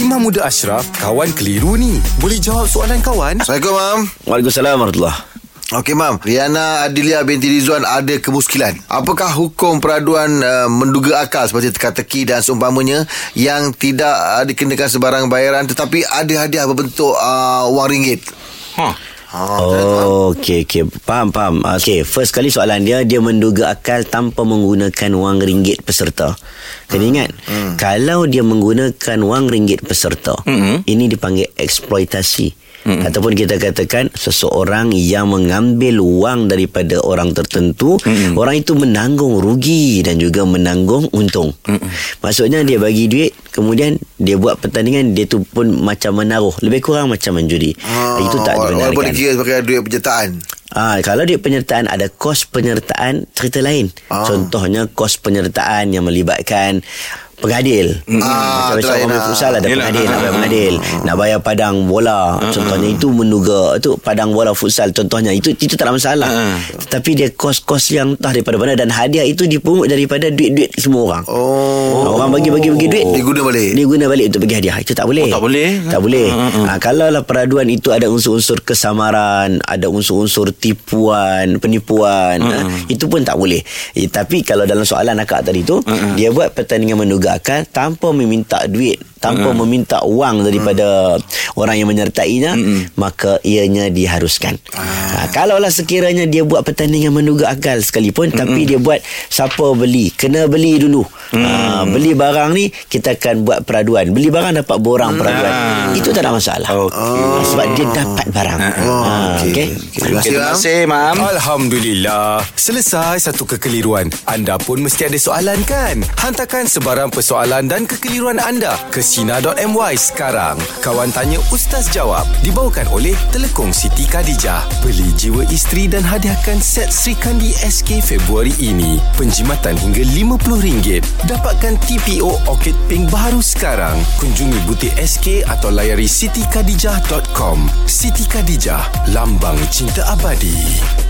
Imam Muda Ashraf, kawan keliru ni. Boleh jawab soalan kawan? Assalamualaikum, Mam. Waalaikumsalam warahmatullahi Okey, Mam. Riana Adilia binti Rizwan ada kemuskilan. Apakah hukum peraduan uh, menduga akal seperti teka-teki dan seumpamanya yang tidak uh, dikenakan sebarang bayaran tetapi ada hadiah berbentuk uh, wang ringgit? Ha. Oh, okey okey. Faham faham. Okey, first kali soalan dia dia menduga akal tanpa menggunakan wang ringgit peserta. Kena ingat, hmm. kalau dia menggunakan wang ringgit peserta, hmm. ini dipanggil eksploitasi. Hmm. Ataupun kita katakan seseorang yang mengambil wang daripada orang tertentu, hmm. orang itu menanggung rugi dan juga menanggung untung. Hmm. Maksudnya dia bagi duit, kemudian dia buat pertandingan, dia tu pun macam menaruh, lebih kurang macam menjudi. Ah, itu tak dibenarkan. Walaupun dikira sebagai duit penyertaan. Ah, kalau duit penyertaan ada kos penyertaan cerita lain. Ah. Contohnya kos penyertaan yang melibatkan pengadil. Hmm. Ah, Macam tu macam lah. futsal ada Yelah. pengadil, nak bayar Ah. pengadil, nak bayar padang bola. Contohnya itu menduga itu padang bola futsal contohnya itu itu tak ada masalah. Ah. Tetapi dia kos-kos yang entah daripada mana dan hadiah itu dipungut daripada duit-duit semua orang. Oh. Orang bagi-bagi-bagi duit Dia guna balik. Dia guna balik untuk bagi hadiah Itu tak boleh Oh, tak boleh? Tak boleh Hmm, hmm, hmm. ha, Kalau lah peraduan itu Ada unsur-unsur kesamaran Ada unsur-unsur tipuan Penipuan ha, Itu pun tak boleh eh, Tapi kalau dalam soalan akak tadi tu Dia buat pertandingan menduga akal Tanpa meminta duit Tanpa meminta wang daripada Orang yang menyertainya Maka ianya diharuskan ha, Kalaulah sekiranya Dia buat pertandingan menduga akal sekalipun Tapi dia buat Siapa beli Kena beli dulu ha, Beli barang ni Kita akan buat peraduan Beli barang dapat borang peraduan Itu tak ada masalah Okey. Ha, Sebab dia dapat barang Oh, ha, okey. okay. Okey, Terima kasih, Terima Mam. kasih, Mam. Alhamdulillah. Selesai satu kekeliruan. Anda pun mesti ada soalan kan? Hantarkan sebarang persoalan dan kekeliruan anda ke Sina.my sekarang. Kawan Tanya Ustaz Jawab. Dibawakan oleh Telekong Siti Khadijah. Beli jiwa isteri dan hadiahkan set Sri Kandi SK Februari ini. Penjimatan hingga RM50. Dapatkan TPO Orchid Pink baru sekarang. Kunjungi butik SK atau layari sitikadijah.com. Siti Khadijah, lambang cinta abadi.